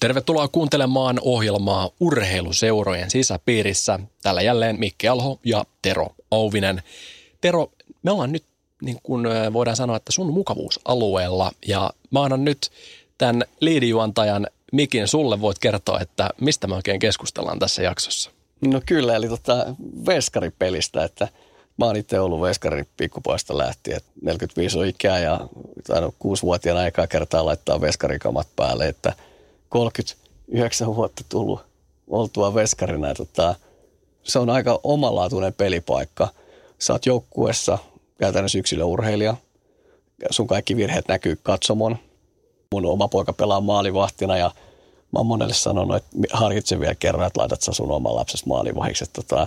Tervetuloa kuuntelemaan ohjelmaa Urheiluseurojen sisäpiirissä. Täällä jälleen Mikki Alho ja Tero Auvinen. Tero, me ollaan nyt niin kuin voidaan sanoa, että sun mukavuusalueella ja mä annan nyt tämän liidijuontajan Mikin sulle voit kertoa, että mistä me oikein keskustellaan tässä jaksossa. No kyllä, eli tota veskaripelistä, että mä oon itse ollut veskari pikkupoista lähtien. 45 on ikää ja kuusi-vuotiaan aikaa kertaa laittaa veskarikamat päälle, että 39 vuotta tullut oltua veskarina. Tota, se on aika omalaatuinen pelipaikka. Oot joukkuessa käytännössä yksilöurheilija. Sun kaikki virheet näkyy katsomon mun oma poika pelaa maalivahtina ja mä oon monelle sanonut, että harkitse vielä kerran, että laitat sä sun oma lapsesi maalivahiksi. Että tota,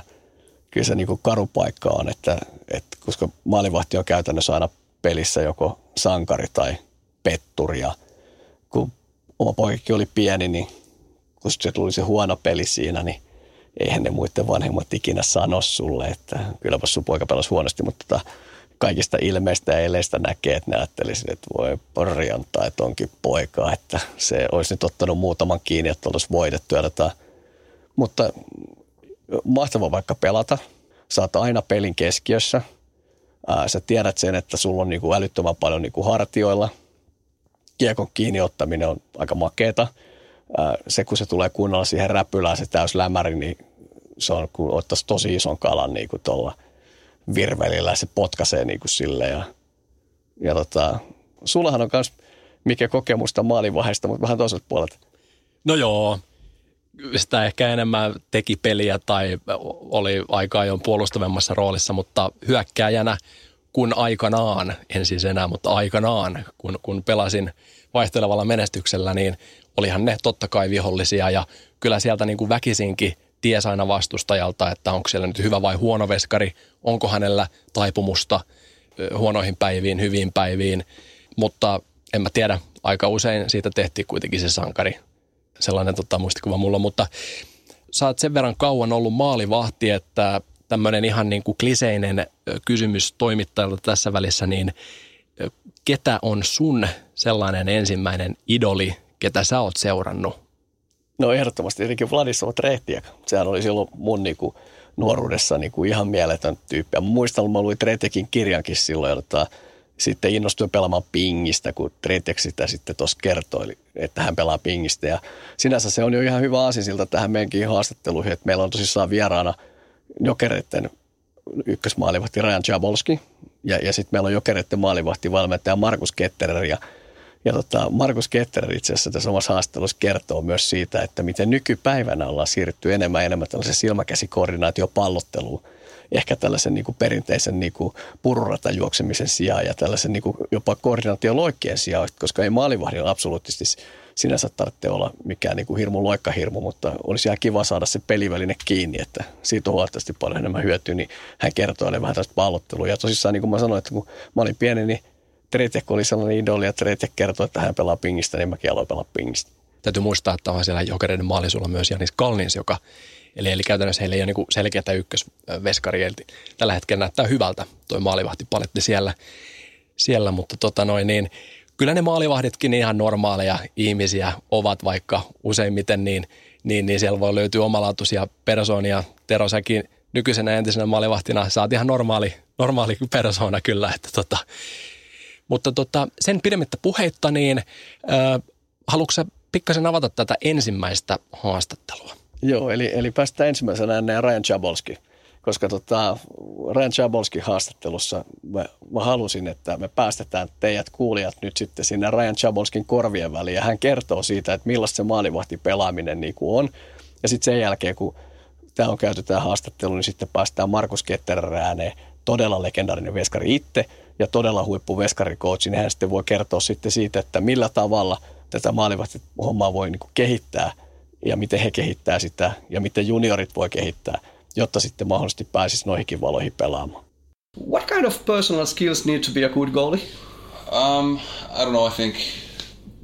kyllä se niinku karu paikka on, että, että koska maalivahti on käytännössä aina pelissä joko sankari tai petturi ja kun oma poikakin oli pieni, niin kun se tuli se huono peli siinä, niin eihän ne muiden vanhemmat ikinä sano sulle, että kylläpä sun poika pelasi huonosti, mutta tota, kaikista ilmeistä ja eleistä näkee, että ne että voi porjantaa, että onkin poika, että se olisi nyt ottanut muutaman kiinni, että olisi voitettu. Ja mutta mahtava vaikka pelata. Saat aina pelin keskiössä. Ää, sä tiedät sen, että sulla on niinku älyttömän paljon niinku hartioilla. Kiekon kiinni ottaminen on aika makeeta. Se, kun se tulee kunnolla siihen räpylään, se täys lämäri, niin se on kuin ottaisi tosi ison kalan niin kuin tuolla – virvelillä se potkaisee niin kuin sille. Ja, ja tota, sullahan on myös mikä kokemusta maalivaiheesta, mutta vähän toiselta puolelta. No joo, sitä ehkä enemmän teki peliä tai oli aika ajoin puolustavemmassa roolissa, mutta hyökkääjänä kun aikanaan, en siis enää, mutta aikanaan, kun, kun pelasin vaihtelevalla menestyksellä, niin olihan ne totta kai vihollisia ja kyllä sieltä niin kuin väkisinkin ties aina vastustajalta, että onko siellä nyt hyvä vai huono veskari, onko hänellä taipumusta huonoihin päiviin, hyviin päiviin, mutta en mä tiedä, aika usein siitä tehtiin kuitenkin se sankari. Sellainen tota, muistikuva mulla, mutta sä oot sen verran kauan ollut maalivahti, että tämmöinen ihan niin kuin kliseinen kysymys toimittajalta tässä välissä, niin ketä on sun sellainen ensimmäinen idoli, ketä sä oot seurannut No ehdottomasti tietenkin Vladislav Trehtiak. Sehän oli silloin mun niinku nuoruudessa niinku ihan mieletön tyyppi. Ja muistan, että mä luin Trehtiakin kirjankin silloin, että sitten innostuin pelaamaan pingistä, kun Tretiak sitä sitten tuossa kertoi, että hän pelaa pingistä. Ja sinänsä se on jo ihan hyvä aasinsilta tähän meidänkin haastatteluihin, että meillä on tosissaan vieraana jokereiden ykkösmaalivahti Ryan Jabolski, ja, ja sitten meillä on jokereiden maalivahtivalmentaja Markus Ketterer, ja ja tota, Markus Ketterer itse asiassa tässä omassa haastattelussa kertoo myös siitä, että miten nykypäivänä ollaan siirrytty enemmän ja enemmän tällaisen silmäkäsikoordinaatiopallotteluun. Ehkä tällaisen niin kuin perinteisen niin kuin pururatajuoksemisen sijaan ja tällaisen niin kuin jopa koordinaatioloikkien sijaan, koska ei maalivahdilla absoluuttisesti sinänsä tarvitse olla mikään niin kuin hirmu loikkahirmu, mutta olisi ihan kiva saada se peliväline kiinni, että siitä on huomattavasti paljon enemmän hyötyä, niin hän kertoo vähän tästä pallottelua. Ja tosissaan niin kuin mä sanoin, että kun mä olin pieni, niin Tretek oli sellainen idoli, että Tretek kertoi, että hän pelaa pingistä, niin mäkin aloin pelaa pingistä. Täytyy muistaa, että on siellä jokereiden maalisulla myös Janis Kalnins, joka Eli, eli käytännössä heillä ei ole niin selkeätä ykkösveskari. Eli tällä hetkellä näyttää hyvältä tuo maalivahtipaletti siellä, siellä mutta tota noin, niin, kyllä ne maalivahditkin ihan normaaleja ihmisiä ovat, vaikka useimmiten niin, niin, niin siellä voi löytyä omalaatuisia persoonia. Tero, säkin nykyisenä entisenä maalivahtina saat ihan normaali, normaali persoona kyllä, että tota, mutta tota, sen pidemmittä puheitta, niin äh, haluatko sä pikkasen avata tätä ensimmäistä haastattelua? Joo, eli, eli päästään ensimmäisenä ennen Ryan Chabolski, koska tota, Ryan Chabolski haastattelussa mä, mä halusin, että me päästetään teidät kuulijat nyt sitten sinne Ryan Chabolskin korvien väliin. Ja hän kertoo siitä, että millaista se maalivahti pelaaminen niin kuin on. Ja sitten sen jälkeen, kun tämä on käyty tämä haastattelu, niin sitten päästään Markus Ketterer ääneen, todella legendaarinen veskari itse – ja todella huippuveskarikoutsi, niin hän sitten voi kertoa sitten siitä, että millä tavalla tätä maalivahti hommaa voi niin kuin kehittää ja miten he kehittää sitä ja miten juniorit voi kehittää jotta sitten mahdollisesti pääsisi noihinkin valoihin pelaamaan. What kind of personal skills need to be a good goalie? Um, I don't know. I think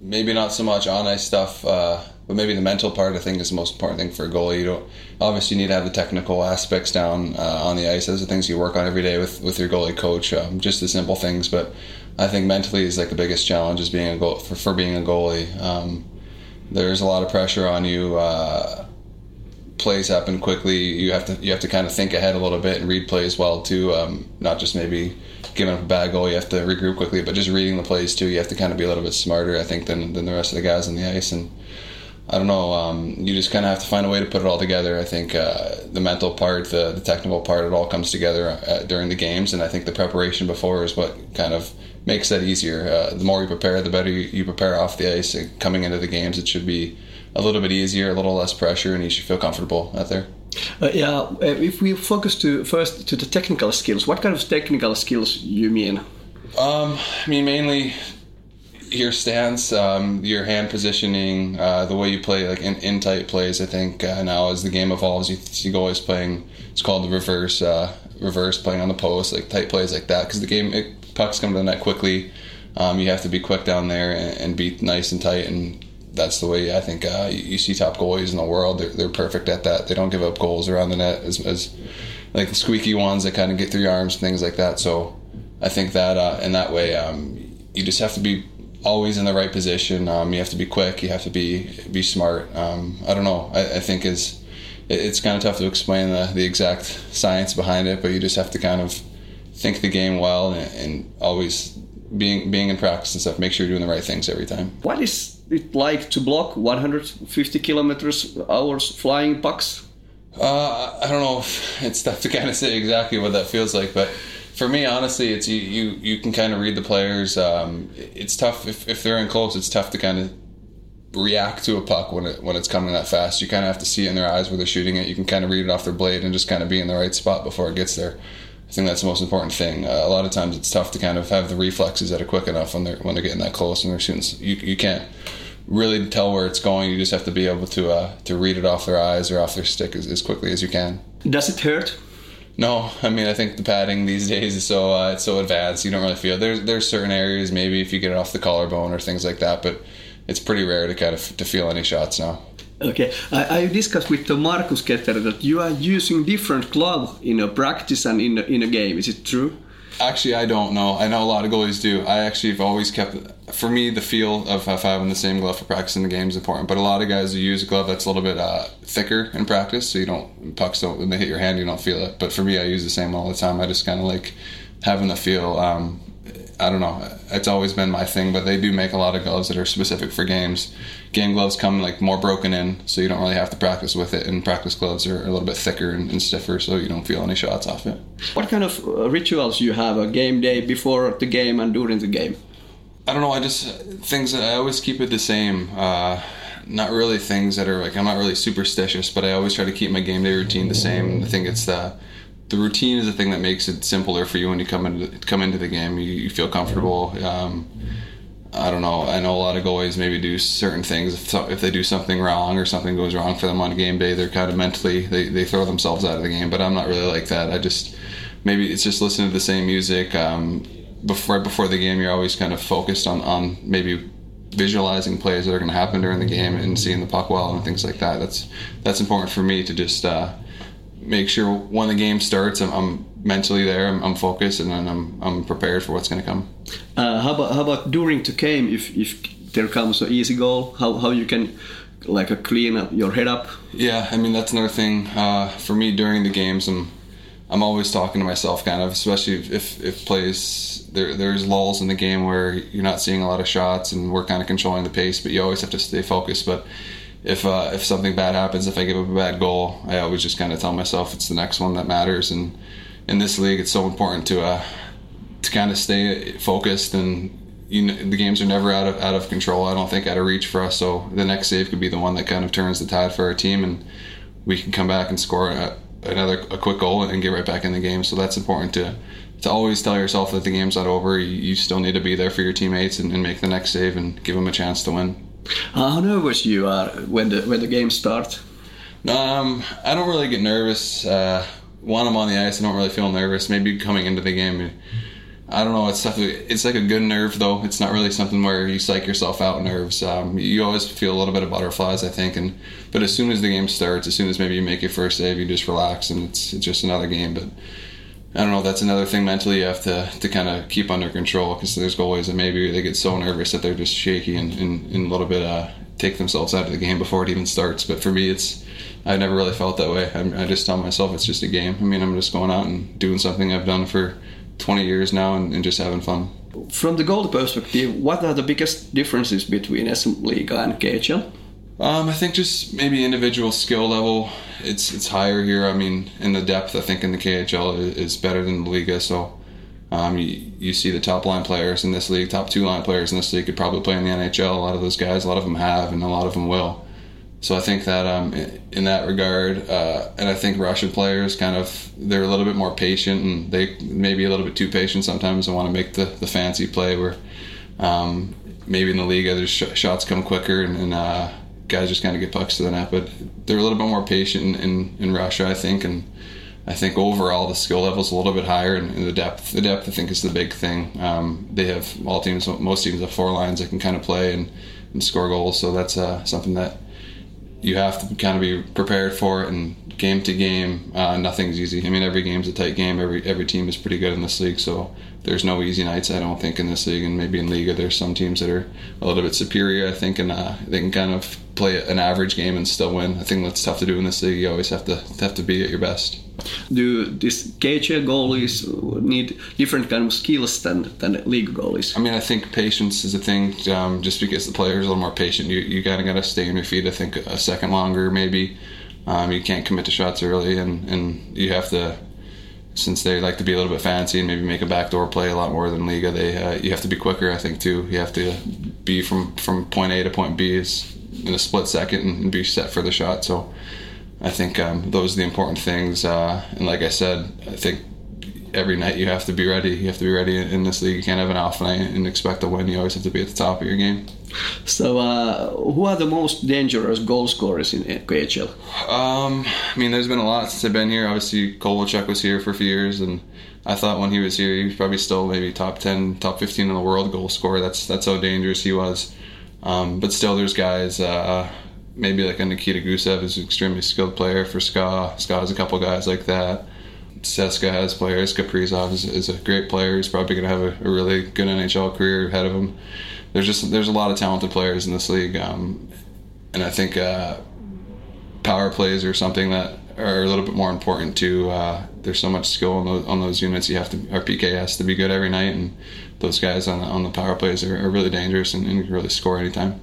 maybe not so much on ice stuff, uh, but maybe the mental part. I think is the most important thing for a goalie. You don't obviously you need to have the technical aspects down uh, on the ice. Those are things you work on every day with with your goalie coach. Um, just the simple things, but I think mentally is like the biggest challenge is being a goal for, for being a goalie. Um, there's a lot of pressure on you. Uh, plays happen quickly. You have to you have to kind of think ahead a little bit and read plays well too. Um, not just maybe giving up a bad goal. You have to regroup quickly, but just reading the plays too. You have to kind of be a little bit smarter, I think, than than the rest of the guys on the ice. And I don't know. Um, you just kind of have to find a way to put it all together. I think uh, the mental part, the, the technical part, it all comes together uh, during the games, and I think the preparation before is what kind of makes that easier. Uh, the more you prepare, the better you, you prepare off the ice. And coming into the games, it should be a little bit easier, a little less pressure, and you should feel comfortable out there. Uh, yeah, uh, if we focus to first to the technical skills, what kind of technical skills you mean? Um, I mean mainly your stance, um, your hand positioning, uh, the way you play, like in, in tight plays. I think uh, now as the game evolves, you see always playing. It's called the reverse, uh, reverse playing on the post, like tight plays like that. Because the game it, pucks come to the net quickly. Um, you have to be quick down there and, and, be nice and tight, and that's the way I think uh, you, you, see top goalies in the world. They're, they're perfect at that. They don't give up goals around the net as, as like squeaky ones that kind of get through your arms, things like that. So I think that uh, in that way, um, you just have to be always in the right position. Um, you have to be quick. You have to be be smart. Um, I don't know. I, I think is it, it's kind of tough to explain the, the exact science behind it, but you just have to kind of think the game well and, and always being being in practice and stuff. Make sure you're doing the right things every time. What is it like to block 150 kilometers hours flying pucks? Uh, I don't know. It's tough to kind of say exactly what that feels like, but for me, honestly, it's you. You, you can kind of read the players. Um, it's tough if, if they're in close. It's tough to kind of react to a puck when it when it's coming that fast. You kind of have to see it in their eyes where they're shooting it. You can kind of read it off their blade and just kind of be in the right spot before it gets there. I think that's the most important thing. Uh, a lot of times it's tough to kind of have the reflexes that are quick enough when they're when they're getting that close and they're shooting. You you can't really tell where it's going. You just have to be able to uh, to read it off their eyes or off their stick as, as quickly as you can. Does it hurt? No, I mean I think the padding these days is so uh, it's so advanced. You don't really feel there's there's certain areas maybe if you get it off the collarbone or things like that, but it's pretty rare to kind of to feel any shots now. Okay, I, I discussed with Markus Ketter that you are using different glove in a practice and in a, in a game. Is it true? Actually, I don't know. I know a lot of goalies do. I actually have always kept, for me, the feel of having the same glove for practicing the game is important. But a lot of guys use a glove that's a little bit uh, thicker in practice, so you don't pucks don't when they hit your hand, you don't feel it. But for me, I use the same all the time. I just kind of like having the feel. Um, I don't know. It's always been my thing, but they do make a lot of gloves that are specific for games. Game gloves come like more broken in, so you don't really have to practice with it. And practice gloves are a little bit thicker and, and stiffer, so you don't feel any shots off it. What kind of uh, rituals you have a game day before the game and during the game? I don't know. I just things. I always keep it the same. Uh, not really things that are like I'm not really superstitious, but I always try to keep my game day routine the same. I think it's the the routine is the thing that makes it simpler for you when you come into come into the game. You, you feel comfortable. Um, I don't know. I know a lot of goalies maybe do certain things. If, if they do something wrong or something goes wrong for them on game day, they're kind of mentally they, they throw themselves out of the game. But I'm not really like that. I just maybe it's just listening to the same music. Um, before right before the game, you're always kind of focused on on maybe visualizing plays that are going to happen during the game and seeing the puck well and things like that. That's that's important for me to just. Uh, make sure when the game starts, I'm, I'm mentally there, I'm, I'm, focused, and then I'm, I'm prepared for what's going to come. Uh, how about how about during the game? If if there comes an easy goal, how how you can like a clean up your head up? Yeah, I mean that's another thing uh, for me during the games. I'm I'm always talking to myself, kind of, especially if if plays there there's lulls in the game where you're not seeing a lot of shots and we're kind of controlling the pace, but you always have to stay focused. But if uh, if something bad happens, if I give up a bad goal, I always just kind of tell myself it's the next one that matters. And in this league, it's so important to uh, to kind of stay focused. And you know, the games are never out of out of control. I don't think out of reach for us. So the next save could be the one that kind of turns the tide for our team, and we can come back and score a, another a quick goal and get right back in the game. So that's important to to always tell yourself that the game's not over. You, you still need to be there for your teammates and, and make the next save and give them a chance to win. How nervous you are when the when the game starts? Um, I don't really get nervous. Uh, when I'm on the ice, I don't really feel nervous. Maybe coming into the game, I don't know. It's definitely it's like a good nerve though. It's not really something where you psych yourself out nerves. Um, you always feel a little bit of butterflies, I think. And but as soon as the game starts, as soon as maybe you make your first save, you just relax and it's it's just another game. But I don't know. That's another thing mentally you have to, to kind of keep under control because there's goalies that maybe they get so nervous that they're just shaky and, and, and a little bit uh, take themselves out of the game before it even starts. But for me, it's I never really felt that way. I, I just tell myself it's just a game. I mean, I'm just going out and doing something I've done for 20 years now and, and just having fun. From the goal perspective, what are the biggest differences between SM Liga and KHL? Um, I think just maybe individual skill level. It's it's higher here. I mean, in the depth, I think in the KHL is better than the Liga. So um, you, you see the top line players in this league, top two line players in this league could probably play in the NHL. A lot of those guys, a lot of them have, and a lot of them will. So I think that um, in that regard, uh, and I think Russian players kind of they're a little bit more patient and they maybe a little bit too patient sometimes and want to make the, the fancy play where um, maybe in the league there's sh- shots come quicker and, and uh, guys just kind of get pucks to the net. But they're a little bit more patient in, in, Russia, I think, and I think overall the skill level is a little bit higher and, the depth. The depth I think is the big thing. Um, they have all teams, most teams have four lines that can kind of play and, and score goals. So that's uh, something that you have to kind of be prepared for. And game to game, uh, nothing's easy. I mean, every game's a tight game. Every every team is pretty good in this league. So there's no easy nights. I don't think in this league, and maybe in Liga, there's some teams that are a little bit superior. I think, and uh, they can kind of play an average game and still win. I think that's tough to do in this league. You always have to have to be at your best. Do these KHL goalies need different kind of skills than than league goalies? I mean, I think patience is a thing. Um, just because the player is a little more patient, you you gotta gotta stay on your feet. I think a second longer, maybe. Um, you can't commit to shots early, and and you have to since they like to be a little bit fancy and maybe make a backdoor play a lot more than Liga, they uh, you have to be quicker. I think too. You have to be from from point A to point B is in a split second and be set for the shot. So I think um, those are the important things. Uh, and like I said, I think every night you have to be ready. You have to be ready in this league. You can't have an off night and expect to win. You always have to be at the top of your game. So, uh, who are the most dangerous goal scorers in KHL? Um, I mean, there's been a lot since I've been here. Obviously, Kovalchuk was here for a few years, and I thought when he was here, he was probably still maybe top 10, top 15 in the world goal scorer. That's that's how dangerous he was. Um, but still, there's guys. Uh, maybe like a Nikita Gusev is an extremely skilled player for SKA. SKA has a couple guys like that. CSKA has players. Kaprizov is, is, a great player. He's probably going to have a, a, really good NHL career ahead of him. There's just there's a lot of talented players in this league, um, and I think uh, power plays are something that are a little bit more important too. Uh, there's so much skill on those, on those units. You have to our PK has to be good every night, and those guys on the, on the power plays are, are really dangerous and, and can really score anytime.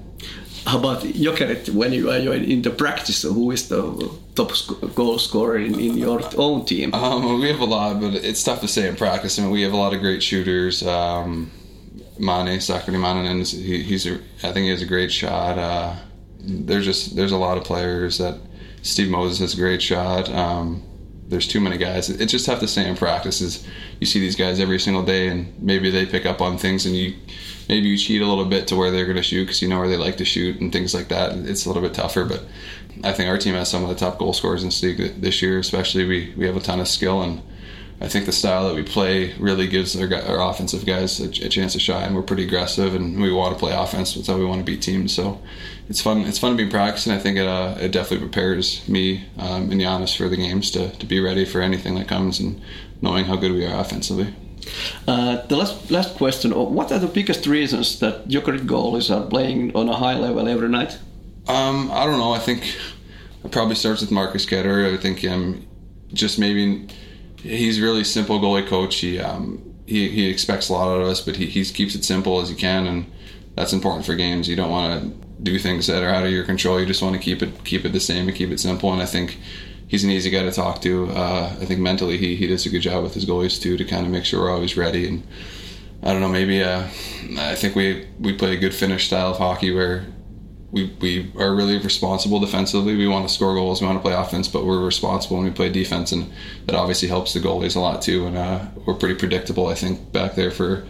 How about Jokerit when you are in the practice? Who is the top goal scorer in, in your own team? Um, we have a lot, but it's tough to say in practice. I mean, we have a lot of great shooters. Um, Mane, Sakari Mananen, he, he's a, I think he has a great shot. Uh, there's just there's a lot of players that Steve Moses has a great shot. Um, there's too many guys. It's just tough to say in practice. Is you see these guys every single day, and maybe they pick up on things, and you maybe you cheat a little bit to where they're going to shoot because you know where they like to shoot and things like that. It's a little bit tougher, but I think our team has some of the top goal scorers in the league this year. Especially, we we have a ton of skill, and I think the style that we play really gives our, our offensive guys a, a, chance to shine. We're pretty aggressive, and we want to play offense. That's how we want to beat teams. So it's fun. It's fun to be practicing. I think it uh, it definitely prepares me um, and Giannis for the games to to be ready for anything that comes and knowing how good we are offensively. Uh, the last last question: What are the biggest reasons that Jokerit goalies are playing on a high level every night? Um, I don't know. I think it probably starts with Marcus Getter. I think um, just maybe he's really simple goalie coach. He um, he, he expects a lot out of us, but he, he keeps it simple as he can, and that's important for games. You don't want to do things that are out of your control. You just want to keep it keep it the same and keep it simple. And I think he's an easy guy to talk to. Uh, I think mentally he, he does a good job with his goalies too to kind of make sure we're always ready. And I don't know, maybe uh, I think we we play a good Finnish style of hockey where we, we are really responsible defensively. We want to score goals, we want to play offense, but we're responsible when we play defense, and that obviously helps the goalies a lot too. And uh, we're pretty predictable, I think, back there for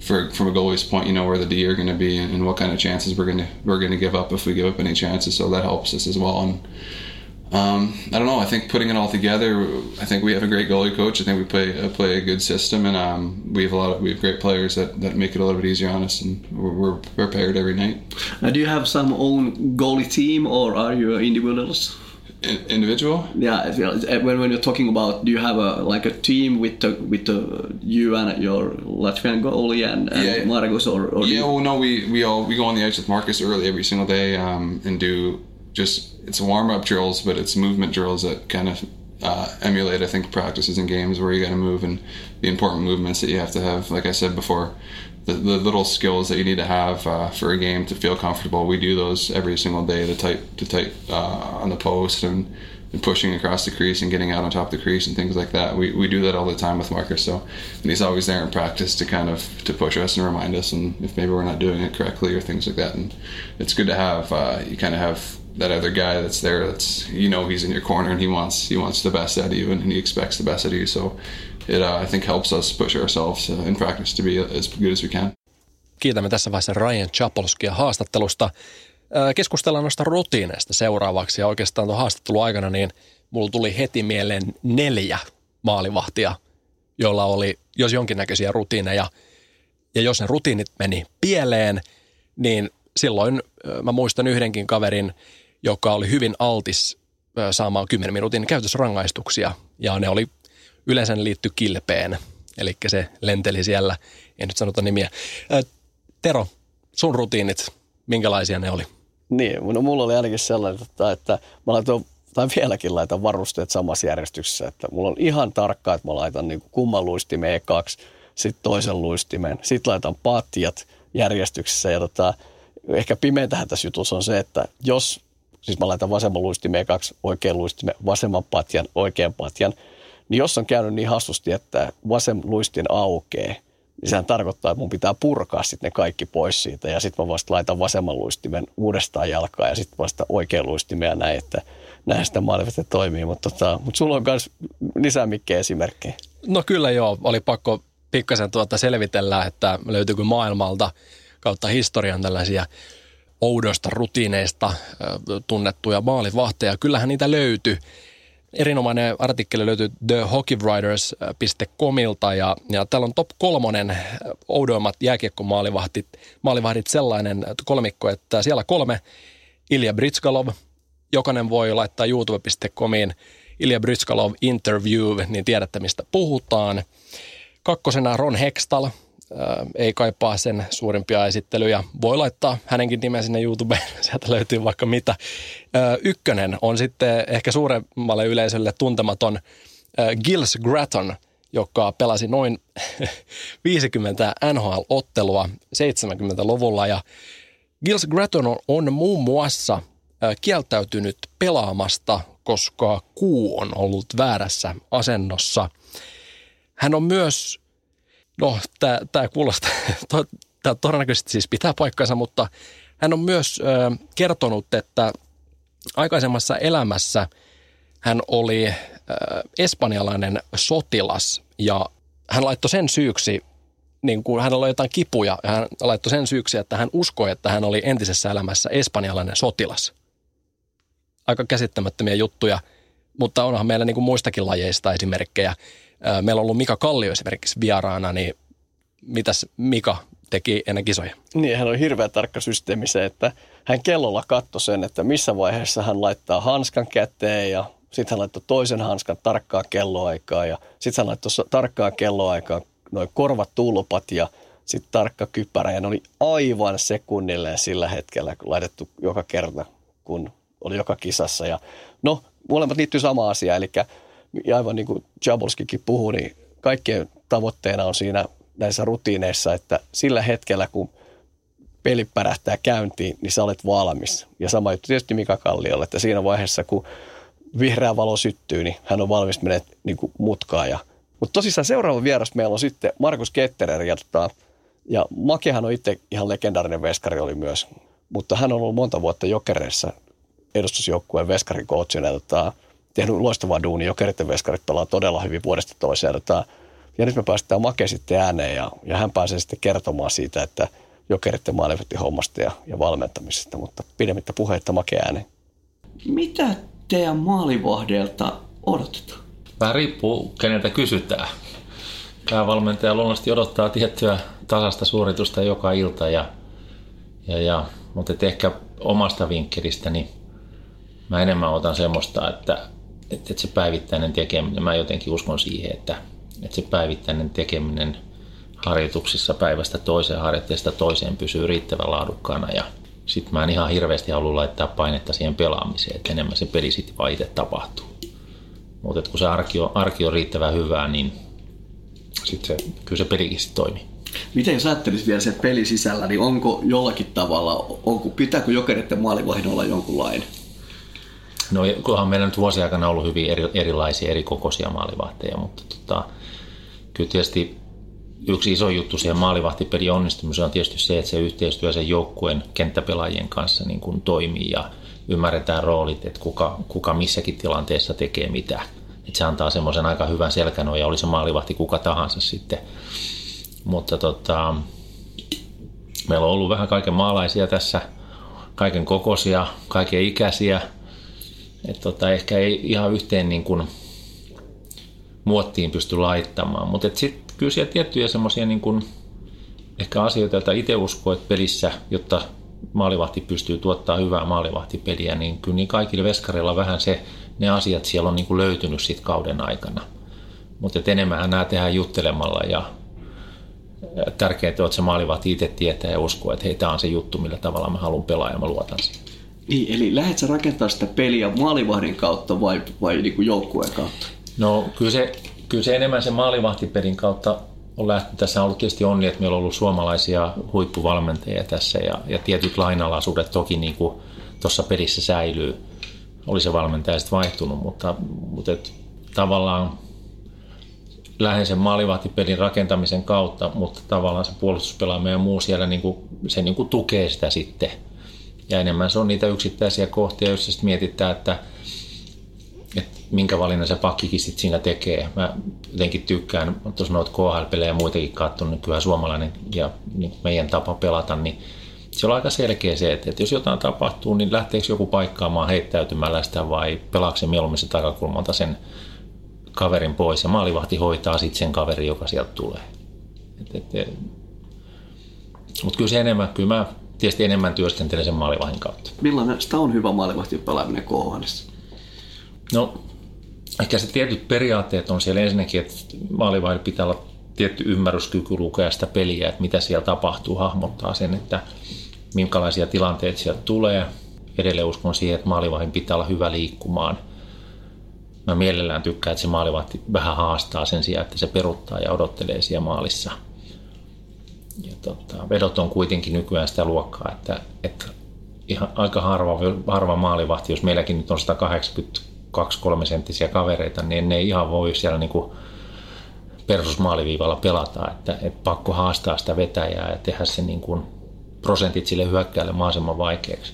for from a goalie's point, you know where the D are going to be and what kind of chances we're going to we're going to give up if we give up any chances. So that helps us as well. And Um, I don't know. I think putting it all together, I think we have a great goalie coach. I think we play uh, play a good system, and um, we have a lot of we have great players that, that make it a little bit easier on us, and we're, we're prepared every night. Uh, do you have some own goalie team, or are you individuals? In, individual? Yeah, when, when you're talking about, do you have a like a team with the, with the, you and your Latvian goalie and, and Yeah. Margus, or, or Yeah, you- well, no, we we all we go on the ice with Marcus early every single day um, and do just it's warm up drills, but it's movement drills that kind of uh, emulate I think practices and games where you got to move and the important movements that you have to have. Like I said before, the, the little skills that you need to have uh, for a game to feel comfortable. We do those every single day. The tight the tight uh, on the post and. And pushing across the crease and getting out on top of the crease and things like that. We, we do that all the time with Marcus. So and he's always there in practice to kind of to push us and remind us and if maybe we're not doing it correctly or things like that. And it's good to have uh, you kind of have that other guy that's there that's you know he's in your corner and he wants he wants the best out of you and he expects the best out of you. So it uh, I think helps us push ourselves uh, in practice to be as good as we can. Kiitämme tässä vaiheessa Ryan Chapolskia haastattelusta. Ää, Keskustellaan noista rutiineista seuraavaksi ja oikeastaan tuon haastattelun aikana niin mulla tuli heti mieleen neljä maalivahtia, joilla oli jos jonkinnäköisiä rutiineja. Ja jos ne rutiinit meni pieleen, niin silloin ää, mä muistan yhdenkin kaverin, joka oli hyvin altis ää, saamaan 10 minuutin käytösrangaistuksia. Ja ne oli yleensä ne liitty kilpeen, eli se lenteli siellä, en nyt sanota nimiä. Ää, Tero, sun rutiinit, minkälaisia ne oli? Niin, no mulla oli ainakin sellainen, että, että mä laitoin, tai vieläkin laitan varusteet samassa järjestyksessä, että mulla on ihan tarkkaa, että mä laitan niin kumman luistimen ekaksi, sitten toisen luistimen, sitten laitan patjat järjestyksessä ja tota, ehkä pimeintähän tässä jutussa on se, että jos, siis mä laitan vasemman luistimen ekaksi, oikean luistimen, vasemman patjan, oikean patjan, niin jos on käynyt niin hassusti, että vasen luistin aukeaa, niin sehän tarkoittaa, että mun pitää purkaa sitten ne kaikki pois siitä ja sitten mä vasta laitan vasemman luistimen uudestaan jalkaan ja sitten vasta oikean luistimen ja näin, että näin sitä maalivehti toimii. Mutta tota, mut sulla on myös lisää mikkejä esimerkkejä. No kyllä joo, oli pakko pikkasen tuota selvitellä, että löytyykö maailmalta kautta historian tällaisia oudoista rutiineista tunnettuja maalivahteja. Kyllähän niitä löytyi. Erinomainen artikkeli löytyy thehockeywriters.comilta ja, ja täällä on top kolmonen äh, oudoimmat jääkiekkomaalivahtit maalivahdit sellainen kolmikko, että siellä kolme Ilja Britskalov, jokainen voi laittaa youtube.comiin Ilja Britskalov interview, niin tiedätte mistä puhutaan. Kakkosena Ron Hextal, ei kaipaa sen suurimpia esittelyjä. Voi laittaa hänenkin nimen sinne YouTubeen, sieltä löytyy vaikka mitä. Ykkönen on sitten ehkä suuremmalle yleisölle tuntematon Gilles Gratton, joka pelasi noin 50 NHL-ottelua 70-luvulla ja Gilles Gratton on, muun muassa kieltäytynyt pelaamasta, koska kuu on ollut väärässä asennossa. Hän on myös, no tämä kuulostaa, tämä todennäköisesti siis pitää paikkansa, mutta hän on myös ö, kertonut, että aikaisemmassa elämässä hän oli ö, espanjalainen sotilas ja hän laittoi sen syyksi, niin kuin hänellä oli jotain kipuja, ja hän laittoi sen syyksi, että hän uskoi, että hän oli entisessä elämässä espanjalainen sotilas. Aika käsittämättömiä juttuja, mutta onhan meillä niin kuin muistakin lajeista esimerkkejä. Meillä on ollut Mika Kallio esimerkiksi vieraana, niin mitäs Mika teki ennen kisoja? Niin, hän on hirveän tarkka systeemi se, että hän kellolla katsoi sen, että missä vaiheessa hän laittaa hanskan käteen ja sitten hän laittoi toisen hanskan tarkkaa kelloaikaa ja sitten hän laittoi tarkkaa kelloaikaa noin korvat tulpat ja sitten tarkka kypärä ja ne oli aivan sekunnilleen sillä hetkellä kun laitettu joka kerta, kun oli joka kisassa. Ja no, molemmat liittyy samaan asiaan, eli aivan niin kuin Jabolskikin puhui, niin kaikkien tavoitteena on siinä näissä rutiineissa, että sillä hetkellä, kun peli pärähtää käyntiin, niin sä olet valmis. Ja sama juttu tietysti Mika Kalliolle, että siinä vaiheessa, kun vihreä valo syttyy, niin hän on valmis menet niin kuin mutkaan. Ja, mutta tosissaan seuraava vieras meillä on sitten Markus Ketterer. Ja, tota, ja Makehan on itse ihan legendaarinen veskari oli myös, mutta hän on ollut monta vuotta Jokereissa edustusjoukkueen veskarin coachina. Tota, tehnyt loistavaa duunia. Jokeritten veskarit pelaa todella hyvin vuodesta toiseen. Ja, ja nyt me päästään Make sitten ääneen ja, ja hän pääsee sitten kertomaan siitä, että Jokeritten hommasta ja, ja valmentamisesta, mutta pidemmittä puheitta Make ääneen. Mitä teidän maalivahdelta odotetaan? Vähän riippuu, keneltä kysytään. Päävalmentaja luonnollisesti odottaa tiettyä tasasta suoritusta joka ilta, ja, ja, ja, mutta ehkä omasta vinkkelistä, niin mä enemmän otan semmoista, että, että, että se päivittäinen tekeminen, mä jotenkin uskon siihen, että, että se päivittäinen tekeminen harjoituksissa päivästä toiseen, harjoitteesta toiseen pysyy riittävän laadukkaana ja sitten mä en ihan hirveästi halua laittaa painetta siihen pelaamiseen, että enemmän se peli sitten vaan itse tapahtuu. Mutta kun se arki on, arki on riittävän hyvää, niin sitten se, kyllä se pelikin sitten toimii. Miten jos ajattelisi vielä se peli sisällä, niin onko jollakin tavalla, onko, pitääkö jokereiden maalivahdin olla jonkunlainen? No kunhan meillä nyt vuosien aikana ollut hyvin eri, erilaisia, eri kokoisia maalivahteja, mutta tota, kyllä tietysti yksi iso juttu siihen maalivahtipelin onnistumiseen on tietysti se, että se yhteistyö sen joukkueen kenttäpelaajien kanssa niin kuin toimii ja ymmärretään roolit, että kuka, kuka missäkin tilanteessa tekee mitä. Että se antaa semmoisen aika hyvän selkänoja, oli se maalivahti kuka tahansa sitten. Mutta tota, meillä on ollut vähän kaiken maalaisia tässä, kaiken kokoisia, kaiken ikäisiä. Että tota, ehkä ei ihan yhteen niin kuin muottiin pysty laittamaan, mutta sitten kyllä siellä tiettyjä semmoisia niin kuin, ehkä asioita, joita itse uskoo, että pelissä, jotta maalivahti pystyy tuottaa hyvää maalivahtipeliä, niin kyllä niin kaikille veskareilla vähän se, ne asiat siellä on niin kuin löytynyt sit kauden aikana. Mutta enemmän nämä tehdään juttelemalla ja tärkeintä on, että se maalivahti itse tietää ja uskoo, että hei, tämä on se juttu, millä tavalla mä haluan pelaa ja mä luotan siihen. Niin, eli lähdetkö rakentaa sitä peliä maalivahdin kautta vai, vai niin kuin joukkueen kautta? No kyllä se kyllä se enemmän se maalivahtipelin kautta on lähtenyt. Tässä on ollut tietysti onni, että meillä on ollut suomalaisia huippuvalmentajia tässä ja, ja tietyt lainalaisuudet toki niin kuin tuossa pelissä säilyy. Oli se valmentaja sitten vaihtunut, mutta, mutta et, tavallaan lähden sen maalivahtipelin rakentamisen kautta, mutta tavallaan se puolustuspelaaminen ja muu siellä niin kuin, se niin kuin tukee sitä sitten. Ja enemmän se on niitä yksittäisiä kohtia, joissa sitten mietitään, että – että minkä valinnan se pakkikin sit siinä tekee. Mä jotenkin tykkään, tuossa noita KHL-pelejä ja muitakin katsonut, niin kyllä suomalainen ja niin meidän tapa pelata, niin se on aika selkeä se, että, että jos jotain tapahtuu, niin lähteekö joku paikkaamaan heittäytymällä sitä vai pelaako se mieluummin se takakulmalta sen kaverin pois ja maalivahti hoitaa sitten sen kaverin, joka sieltä tulee. Mutta kyllä se enemmän, kyllä mä tietysti enemmän työskentelen sen maalivahdin kautta. Millainen sitä on hyvä maalivahti pelaaminen KHL? No, ehkä se tietyt periaatteet on siellä ensinnäkin, että maalivahdilla pitää olla tietty ymmärryskyky lukea sitä peliä, että mitä siellä tapahtuu, hahmottaa sen, että minkälaisia tilanteita sieltä tulee. Edelleen uskon siihen, että maalivahdin pitää olla hyvä liikkumaan. Mä mielellään tykkään, että se maalivahti vähän haastaa sen sijaan, että se peruttaa ja odottelee siellä maalissa. Ja tota, vedot on kuitenkin nykyään sitä luokkaa, että, että ihan aika harva, harva maalivahti, jos meilläkin nyt on 180 2-3 senttisiä kavereita, niin ne ei ihan voi siellä niin kuin perusmaaliviivalla pelata, että, että pakko haastaa sitä vetäjää ja tehdä se niin kuin prosentit sille hyökkäälle mahdollisimman vaikeaksi.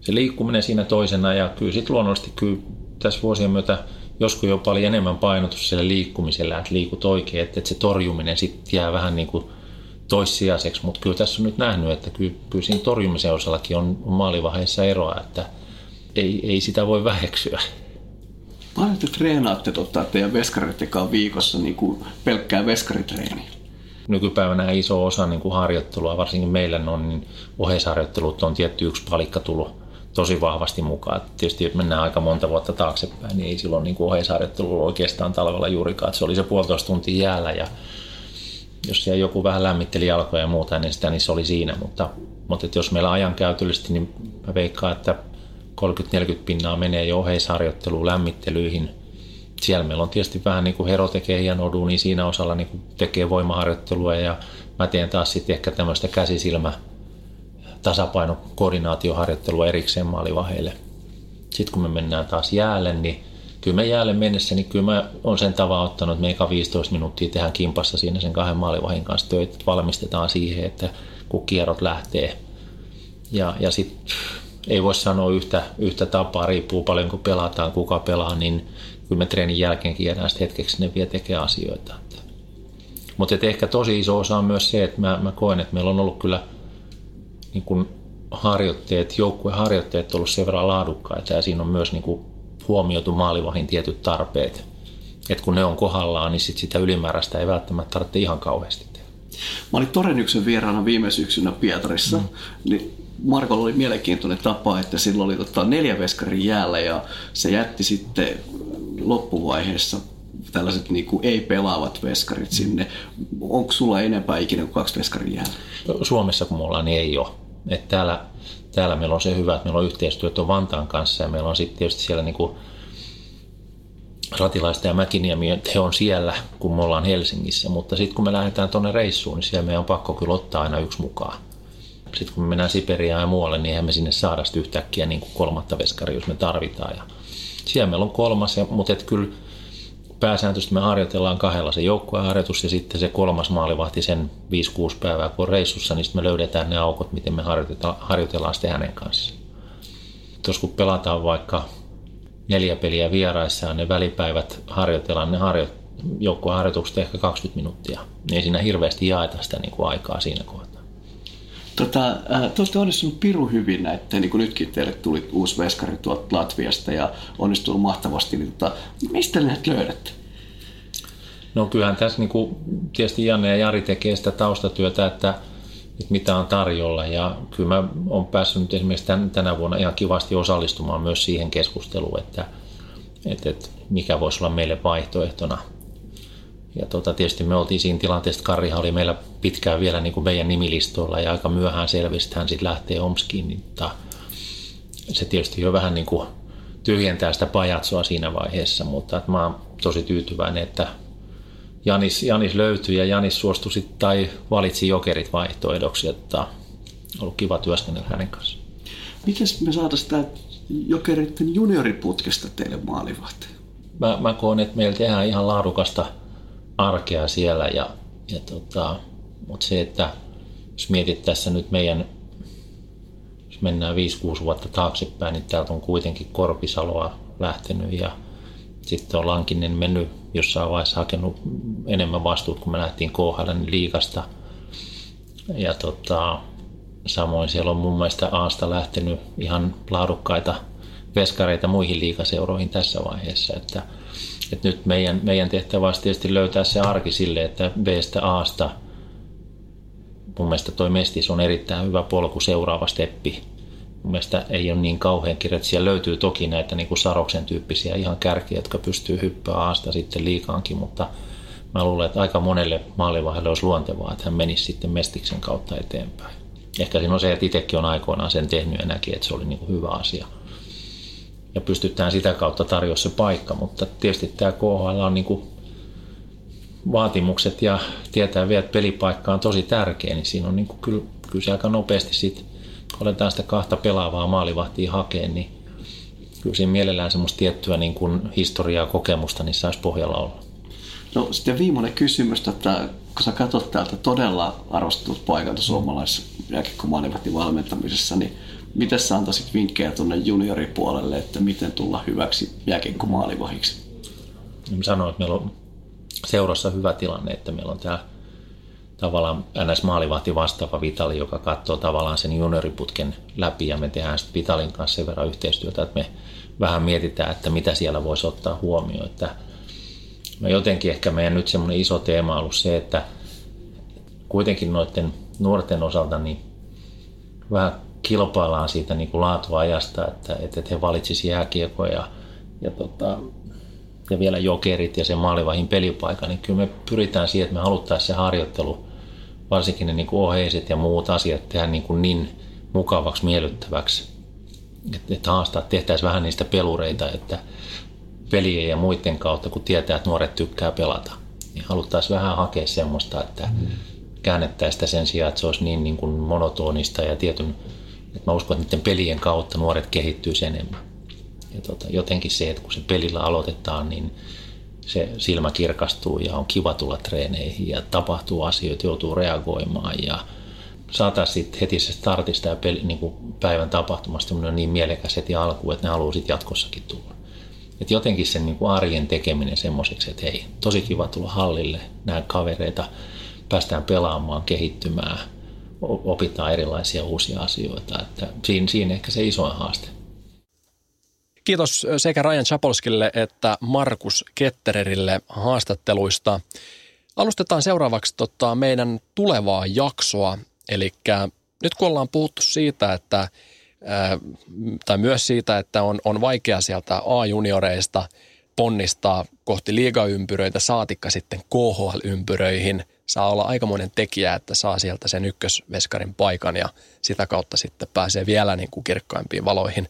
Se liikkuminen siinä toisena ja kyllä sitten luonnollisesti kyllä tässä vuosien myötä joskus jopa oli enemmän painotus sille liikkumiselle, että liikut oikein, että, että se torjuminen sitten jää vähän niin kuin toissijaiseksi, mutta kyllä tässä on nyt nähnyt, että kyllä, kyllä siinä torjumisen osallakin on, maalivaiheessa eroa, että – ei, ei sitä voi väheksyä. Paljon te treenaatte tota, teidän veskareiden viikossa niin kuin pelkkää veskaritreeniä? Nykypäivänä iso osa niin kuin harjoittelua, varsinkin meillä on, niin oheisharjoittelut on tietty yksi palikka tullut tosi vahvasti mukaan. Tietysti jos mennään aika monta vuotta taaksepäin, niin ei silloin niin oheisharjoittelu oikeastaan talvella juurikaan. Se oli se puolitoista tuntia jäällä ja jos siellä joku vähän lämmitteli jalkoja ja muuta, niin sitä niin se oli siinä. Mutta, mutta että jos meillä ajankäytöllisesti, niin mä veikkaan, että 30-40 pinnaa menee jo oheisharjoitteluun, lämmittelyihin. Siellä meillä on tietysti vähän niin kuin Hero tekee hienoa niin siinä osalla niin kuin tekee voimaharjoittelua ja mä teen taas sitten ehkä tämmöistä käsisilmä tasapainokoordinaatioharjoittelua erikseen maalivaheille. Sitten kun me mennään taas jäälle, niin kyllä me jäälle mennessä, niin kyllä mä on sen tavan ottanut, että me eka 15 minuuttia tehdään kimpassa siinä sen kahden maalivahin kanssa töitä, valmistetaan siihen, että kun kierrot lähtee. Ja, ja sitten ei voi sanoa yhtä, yhtä tapaa, riippuu paljon kun pelataan, kuka pelaa, niin kyllä me treenin jälkeenkin jäädään sitten hetkeksi ne vielä tekee asioita. Mutta ehkä tosi iso osa on myös se, että mä, mä koen, että meillä on ollut kyllä niin kun harjoitteet, joukkueharjoitteet ollut sen verran laadukkaita ja siinä on myös niin kuin huomioitu maalivahin tietyt tarpeet. Et kun ne on kohdallaan, niin sit sitä ylimääräistä ei välttämättä tarvitse ihan kauheasti tehdä. Mä olin Torennyksen vieraana viime syksynä Pietarissa, mm. niin Markolla oli mielenkiintoinen tapa, että silloin oli tota neljä veskarin jäällä ja se jätti sitten loppuvaiheessa tällaiset niin kuin ei-pelaavat veskarit sinne. Onko sulla enempää ikinä kuin kaksi veskarin jäällä? Suomessa kun me ollaan, niin ei ole. Et täällä, täällä meillä on se hyvä, että meillä on yhteistyötä Vantaan kanssa ja meillä on sitten tietysti siellä niin kuin Ratilaista ja Mäkiniemi, että he on siellä, kun me ollaan Helsingissä. Mutta sitten kun me lähdetään tuonne reissuun, niin siellä meidän on pakko kyllä ottaa aina yksi mukaan. Sitten kun me mennään Siperiaan ja muualle, niin eihän me sinne saada yhtäkkiä niin kuin kolmatta veskaria, jos me tarvitaan. Ja siellä meillä on kolmas, ja, mutta et kyllä pääsääntöisesti me harjoitellaan kahdella se joukkueharjoitus ja sitten se kolmas maalivahti sen 5-6 päivää kun on reissussa, niin sitten me löydetään ne aukot, miten me harjoitellaan, harjoitellaan sitten hänen kanssa. Jos kun pelataan vaikka neljä peliä vieraissa ja ne välipäivät harjoitellaan, ne harjo, joukkueharjoitukset ehkä 20 minuuttia. Niin ei siinä hirveästi jaeta sitä niin kuin aikaa siinä kohtaa. Tota, äh, te olette onnistunut piru hyvin näette, niin kuin nytkin teille tuli uusi veskari tuolta Latviasta ja onnistunut mahtavasti. Niin tota, mistä ne löydätte? No kyllähän tässä niin kuin, tietysti Janne ja Jari tekee sitä taustatyötä, että, että mitä on tarjolla. Ja kyllä mä olen päässyt nyt esimerkiksi tän, tänä vuonna ihan kivasti osallistumaan myös siihen keskusteluun, että, että, että mikä voisi olla meille vaihtoehtona – ja tota, tietysti me oltiin siinä tilanteessa, että Karrihan oli meillä pitkään vielä niin kuin meidän nimilistoilla ja aika myöhään selvisi, että hän sitten lähtee Omskiin. Niin tota, se tietysti jo vähän niin kuin tyhjentää sitä pajatsoa siinä vaiheessa, mutta että mä oon tosi tyytyväinen, että Janis, Janis löytyi ja Janis suostui sit, tai valitsi jokerit vaihtoehdoksi, että on ollut kiva työskennellä hänen kanssaan. Miten me saataisiin tämä jokeritten junioriputkesta teille maalivahteen? Mä, mä koen, että meillä tehdään ihan laadukasta – arkea siellä. Ja, ja tota, mutta se, että jos mietit tässä nyt meidän, jos mennään 5-6 vuotta taaksepäin, niin täältä on kuitenkin Korpisaloa lähtenyt ja sitten on Lankinen mennyt jossain vaiheessa hakenut enemmän vastuut, kun me lähtiin KHL niin liikasta. Ja tota, samoin siellä on mun mielestä Aasta lähtenyt ihan laadukkaita veskareita muihin liikaseuroihin tässä vaiheessa, että – et nyt meidän, meidän tehtävä olisi tietysti löytää se arki sille, että B-stä A-sta mun mielestä toi Mestis on erittäin hyvä polku seuraava steppi. Mun mielestä ei ole niin kauhean kirjat. Siellä löytyy toki näitä niin kuin Saroksen tyyppisiä ihan kärkiä, jotka pystyy hyppää Aasta sitten liikaankin, mutta mä luulen, että aika monelle maalivahdelle olisi luontevaa, että hän menisi sitten Mestiksen kautta eteenpäin. Ehkä siinä on se, että itsekin on aikoinaan sen tehnyt ja näki, että se oli niin kuin hyvä asia ja pystytään sitä kautta tarjoamaan se paikka, mutta tietysti tämä KHL on niin kuin vaatimukset ja tietää vielä, että pelipaikka on tosi tärkeä, niin siinä on niin kuin kyllä, kyllä se aika nopeasti sitten, kun aletaan sitä kahta pelaavaa maalivahtia hakea, niin kyllä siinä mielellään semmoista tiettyä niin kuin historiaa kokemusta niin saisi pohjalla olla. No sitten viimeinen kysymys, että kun sä katsot täältä todella arvostetut paikalta jääkiekko valmentamisessa, niin Miten sä antaisit vinkkejä tuonne junioripuolelle, että miten tulla hyväksi jääkiekkomaalivahiksi? Mä sanoin, että meillä on seurassa hyvä tilanne, että meillä on tämä tavallaan NS Maalivahti vastaava Vitali, joka katsoo tavallaan sen junioriputken läpi ja me tehdään sitten Vitalin kanssa sen verran yhteistyötä, että me vähän mietitään, että mitä siellä voisi ottaa huomioon. Että me jotenkin ehkä meidän nyt semmoinen iso teema on ollut se, että kuitenkin noiden nuorten osalta niin vähän kilpaillaan siitä niin kuin laatuajasta, että, että he valitsisivat jääkiekoja ja, ja, tota, ja vielä jokerit ja sen maalivahin pelipaikan, niin kyllä me pyritään siihen, että me haluttaisiin se harjoittelu, varsinkin ne niin kuin oheiset ja muut asiat tehdä niin, kuin niin mukavaksi, miellyttäväksi, että, että haastaa, tehtäisiin vähän niistä pelureita, että pelien ja muiden kautta, kun tietää, että nuoret tykkää pelata, niin haluttaisiin vähän hakea semmoista, että käännettäisiin sitä sen sijaan, että se olisi niin, niin kuin monotonista ja tietyn et mä uskon, että niiden pelien kautta nuoret kehittyy enemmän. Ja tota, jotenkin se, että kun se pelillä aloitetaan, niin se silmä kirkastuu ja on kiva tulla treeneihin ja tapahtuu asioita, joutuu reagoimaan ja saataisiin sitten heti se startista ja peli, niin kuin päivän tapahtumasta on niin mielekäs heti alkuun, että ne haluaa sitten jatkossakin tulla. Et jotenkin sen niin kuin arjen tekeminen semmoiseksi, että hei, tosi kiva tulla hallille, näin kavereita, päästään pelaamaan, kehittymään – opitaan erilaisia uusia asioita. Että siinä, siinä ehkä se isoin haaste. Kiitos sekä Ryan Chapolskille että Markus Kettererille haastatteluista. Alustetaan seuraavaksi tota meidän tulevaa jaksoa. Eli nyt kun ollaan puhuttu siitä, että tai myös siitä, että on, on vaikea sieltä A-junioreista ponnistaa kohti liigaympyröitä, saatikka sitten KHL-ympyröihin. Saa olla aikamoinen tekijä, että saa sieltä sen ykkösveskarin paikan ja sitä kautta sitten pääsee vielä niin kuin kirkkaimpiin valoihin.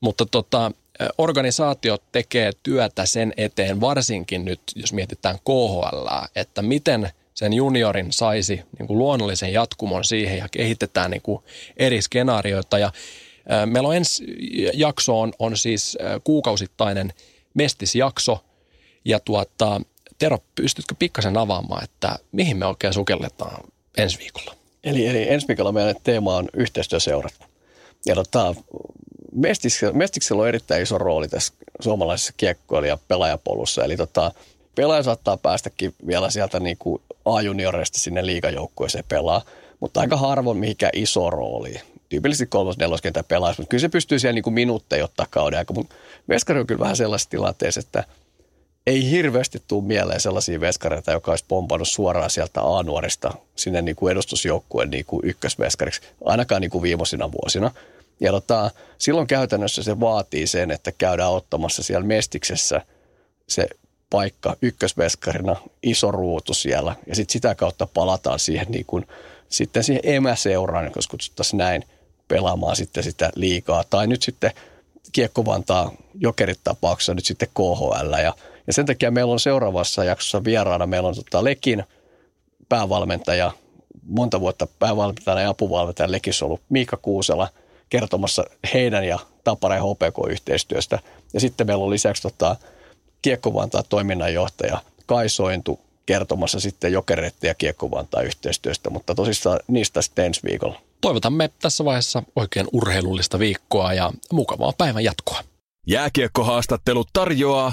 Mutta tota, organisaatiot tekee työtä sen eteen, varsinkin nyt, jos mietitään KHL, että miten sen juniorin saisi niin kuin luonnollisen jatkumon siihen ja kehitetään niin kuin eri skenaarioita. Ja meillä on ensi jakso on, on siis kuukausittainen mestisjakso. Ja tuota, Tero, pystytkö pikkasen avaamaan, että mihin me oikein sukelletaan ensi viikolla? Eli, eli ensi viikolla meidän teema on yhteistyöseurat. Ja tota, Mestiksellä on erittäin iso rooli tässä suomalaisessa ja pelaajapolussa. Eli tota, pelaaja saattaa päästäkin vielä sieltä niin kuin A-junioreista sinne liigajoukkueeseen pelaa, mutta aika harvoin mihinkään iso rooli. Tyypillisesti kolmas neloskentä pelaisi, mutta kyllä se pystyy siellä niin kuin minuutteja ottaa kauden aika. Mutta veskari on kyllä vähän sellaisessa tilanteessa, että ei hirveästi tule mieleen sellaisia veskareita, joka olisi pompannut suoraan sieltä A-nuorista sinne niin kuin edustusjoukkueen niin kuin ykkösveskariksi, ainakaan niin kuin viimeisina vuosina. Ja tota, silloin käytännössä se vaatii sen, että käydään ottamassa siellä mestiksessä se paikka ykkösveskarina, iso ruutu siellä. Ja sitten sitä kautta palataan siihen, niin kuin, sitten siihen emäseuraan, jos kutsuttaisiin näin, pelaamaan sitten sitä liikaa. Tai nyt sitten Kiekko Vantaa Jokerit tapauksessa nyt sitten KHL. Ja, ja sen takia meillä on seuraavassa jaksossa vieraana, meillä on tota Lekin päävalmentaja, monta vuotta päävalmentajana ja apuvalmentaja Lekissä ollut Miika Kuusela – kertomassa heidän ja Tampereen HPK-yhteistyöstä. Ja sitten meillä on lisäksi tota, Kiekkovantaa toiminnanjohtaja Kai Sointu kertomassa sitten Jokeretti ja Kiekkovantaa yhteistyöstä, mutta tosissaan niistä sitten ensi viikolla. Toivotamme tässä vaiheessa oikein urheilullista viikkoa ja mukavaa päivän jatkoa. Jääkiekkohaastattelut tarjoaa